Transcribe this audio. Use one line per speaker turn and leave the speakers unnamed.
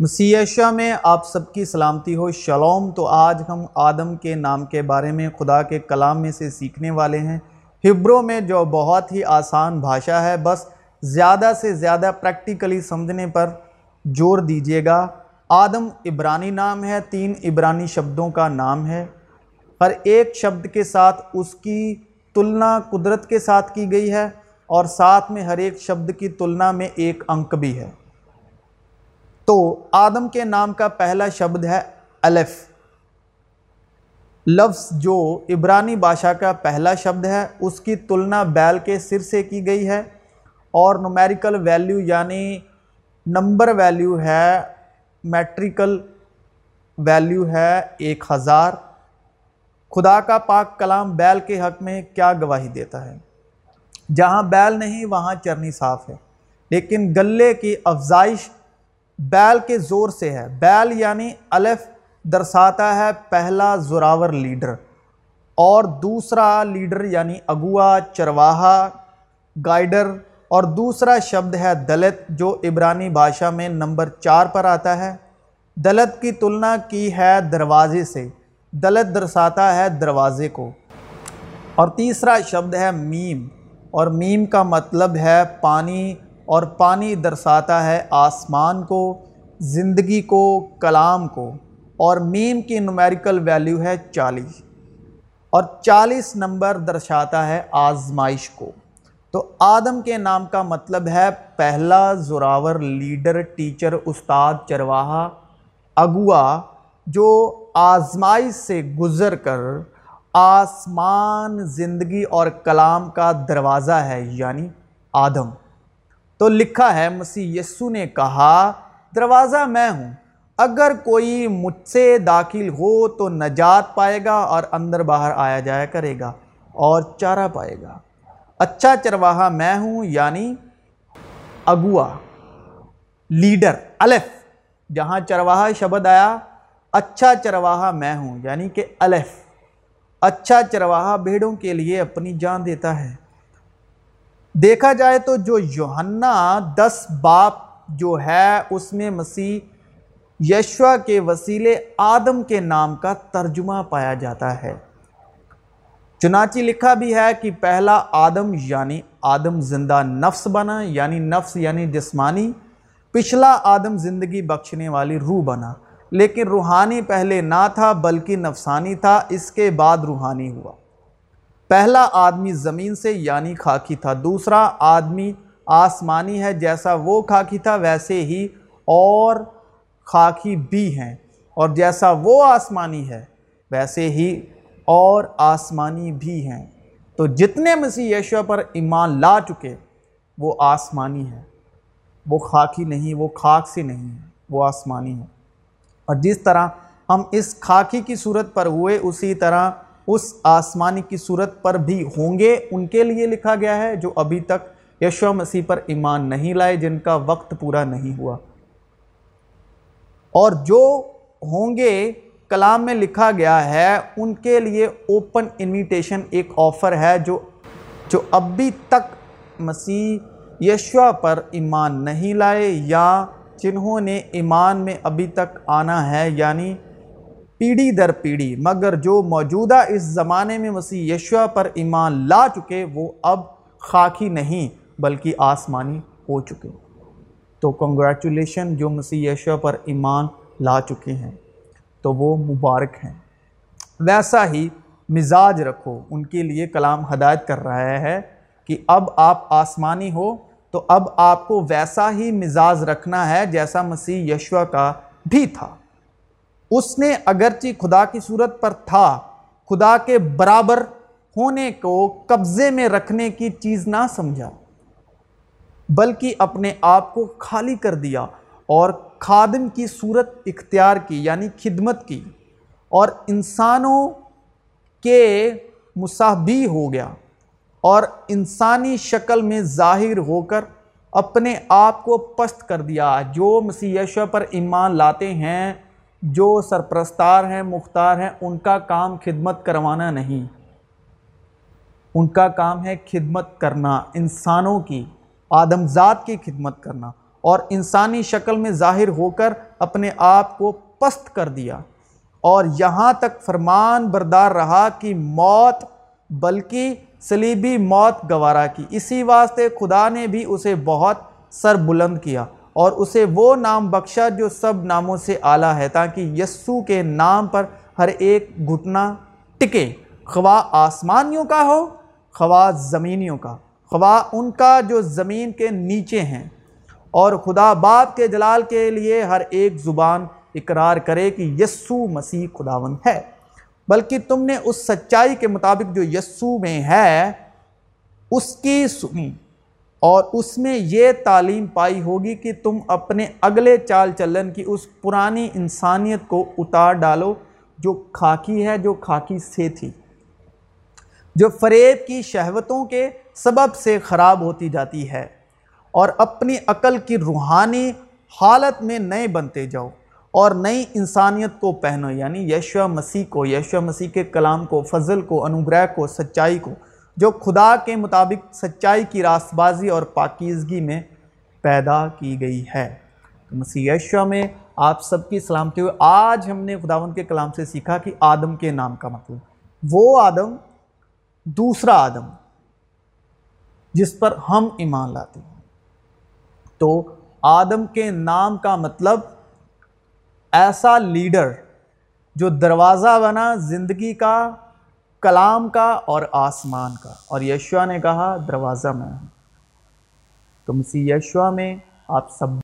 مسیح میں آپ سب کی سلامتی ہو۔ شلوم تو آج ہم آدم کے نام کے بارے میں، خدا کے کلام میں سے سیکھنے والے ہیں۔ ہبرو میں جو بہت ہی آسان بھاشا ہے، بس زیادہ سے زیادہ پریکٹیکلی سمجھنے پر جور دیجیے گا۔ آدم عبرانی نام ہے، تین عبرانی شبدوں کا نام ہے۔ ہر ایک شبد کے ساتھ اس کی تلنا قدرت کے ساتھ کی گئی ہے اور ساتھ میں ہر ایک شبد کی تلنا میں ایک انک بھی ہے۔ تو آدم کے نام کا پہلا شبد ہے الف۔ لفظ جو عبرانی بادشاہ کا پہلا شبد ہے، اس کی تلنا بیل کے سر سے کی گئی ہے اور نومیریکل ویلیو یعنی نمبر ویلیو ہے میٹریکل ویلیو ہے ایک ہزار۔ خدا کا پاک کلام بیل کے حق میں کیا گواہی دیتا ہے؟ جہاں بیل نہیں، وہاں چرنی صاف ہے۔ لیکن گلے کی افزائش بیل کے زور سے ہے۔ بیل یعنی الف درساتا ہے پہلا زراور لیڈر۔ اور دوسرا لیڈر یعنی اگوا، چرواہا، گائیڈر۔ اور دوسرا شبد ہے دلت، جو عبرانی بھاشا میں نمبر چار پر آتا ہے۔ دلت کی تلنا کی ہے دروازے سے۔ دلت درساتا ہے دروازے کو۔ اور تیسرا شبد ہے میم۔ اور میم کا مطلب ہے پانی اور پانی درساتا ہے آسمان کو، زندگی کو، کلام کو۔ اور میم کی نومیریکل ویلیو ہے چالیس۔ اور چالیس نمبر درشاتا ہے آزمائش کو۔ تو آدم کے نام کا مطلب ہے پہلا زراور لیڈر، ٹیچر، استاد، چرواہا، اگوا، جو آزمائش سے گزر کر آسمان، زندگی اور کلام کا دروازہ ہے یعنی آدم۔ تو لکھا ہے، مسیح یسو نے کہا، دروازہ میں ہوں، اگر کوئی مجھ سے داخل ہو تو نجات پائے گا اور اندر باہر آیا جایا کرے گا اور چارہ پائے گا۔ اچھا چرواہا میں ہوں یعنی اگوا، لیڈر، الف۔ جہاں چرواہا شبد آیا اچھا چرواہا میں ہوں یعنی کہ الف۔ اچھا چرواہا بھیڑوں کے لیے اپنی جان دیتا ہے۔ دیکھا جائے تو جو یوہنا دس باپ جو ہے، اس میں مسیح یشوا کے وسیلے آدم کے نام کا ترجمہ پایا جاتا ہے۔ چنانچہ لکھا بھی ہے کہ پہلا آدم یعنی آدم زندہ نفس بنا یعنی نفس یعنی جسمانی، پچھلا آدم زندگی بخشنے والی روح بنا۔ لیکن روحانی پہلے نہ تھا، بلکہ نفسانی تھا، اس کے بعد روحانی ہوا۔ پہلا آدمی زمین سے یعنی خاکی تھا، دوسرا آدمی آسمانی ہے، جیسا وہ خاکی تھا، ویسے ہی اور خاکی بھی ہیں، اور جیسا وہ آسمانی ہے، ویسے ہی اور آسمانی بھی ہیں۔ تو جتنے مسیح یشو پر ایمان لا چکے، وہ آسمانی ہے وہ خاکی نہیں، وہ خاک سے نہیں ہے وہ آسمانی ہے اور جس طرح ہم اس خاکی کی صورت پر ہوئے، اسی طرح اس آسمانی کی صورت پر بھی ہوں گے۔ ان کے لیے لکھا گیا ہے، جو ابھی تک یشو مسیح پر ایمان نہیں لائے، جن کا وقت پورا نہیں ہوا۔ اور جو ہوں گے، کلام میں لکھا گیا ہے، ان کے لیے اوپن انویٹیشن ایک آفر ہے، جو جو ابھی تک مسیح یشوا پر ایمان نہیں لائے، یا جنہوں نے ایمان میں ابھی تک آنا ہے یعنی پیڑھی در پیڑھی، مگر جو موجودہ اس زمانے میں مسیح یشوا پر ایمان لا چکے، وہ اب خاکی نہیں، بلکہ آسمانی ہو چکے۔ تو کنگریچولیشن جو مسیح یشوا پر ایمان لا چکے ہیں، تو وہ مبارک ہیں۔ ویسا ہی مزاج رکھو، ان کے لیے کلام ہدایت کر رہا ہے کہ اب آپ آسمانی ہو، تو اب آپ کو ویسا ہی مزاج رکھنا ہے جیسا مسیح یشوا کا بھی تھا۔ اس نے اگرچہ خدا کی صورت پر تھا، خدا کے برابر ہونے کو قبضے میں رکھنے کی چیز نہ سمجھا، بلکہ اپنے آپ کو خالی کر دیا اور خادم کی صورت اختیار کی یعنی خدمت کی، اور انسانوں کے مصحبی ہو گیا اور انسانی شکل میں ظاہر ہو کر اپنے آپ کو پست کر دیا۔ جو مسیح پر ایمان لاتے ہیں جو سرپرستار ہیں، مختار ہیں، ان کا کام خدمت کروانا نہیں۔ ان کا کام ہے خدمت کرنا، انسانوں کی آدمزاد کی خدمت کرنا۔ اور انسانی شکل میں ظاہر ہو کر اپنے آپ کو پست کر دیا۔ اور یہاں تک فرمان بردار رہا کہ موت، بلکہ سلیبی موت گوارا کی۔ اسی واسطے خدا نے بھی اسے بہت سر بلند کیا۔ اور اسے وہ نام بخشا جو سب ناموں سے اعلیٰ ہے، تاکہ یسو کے نام پر ہر ایک گھٹنا ٹکے۔ خواہ آسمانیوں کا ہو، خواہ زمینیوں کا۔ خواہ ان کا جو زمین کے نیچے ہیں۔ اور خدا باپ کے جلال کے لیے ہر ایک زبان اقرار کرے کہ یسو مسیح خداون ہے۔ بلکہ تم نے اس سچائی کے مطابق جو یسو میں ہے، اس کی سنی۔ اور اس میں یہ تعلیم پائی ہوگی کہ تم اپنے اگلے چال چلن کی اس پرانی انسانیت کو اتار ڈالو جو کھاکی ہے، جو کھاکی سے تھی۔ جو فریب کی شہوتوں کے سبب سے خراب ہوتی جاتی ہے اور اپنی عقل کی روحانی حالت میں نئے بنتے جاؤ اور نئی انسانیت کو پہنو یعنی یشو مسیح کو یشو مسیح کے کلام کو، فضل کو، انوگرہ کو، سچائی کو۔ جو خدا کے مطابق سچائی کی راست بازی اور پاکیزگی میں پیدا کی گئی ہے۔ مسیح یشو میں آپ سب کی سلامتی ہوئے آج ہم نے خداون کے کلام سے سیکھا کہ آدم کے نام کا مطلب۔ وہ آدم دوسرا آدم جس پر ہم ایمان لاتے ہیں۔ تو آدم کے نام کا مطلب ایسا لیڈر جو دروازہ بنا زندگی کا کلام کا اور آسمان کا۔ اور یشوا نے کہا، دروازہ میں تو مسیح یشوا میں آپ سب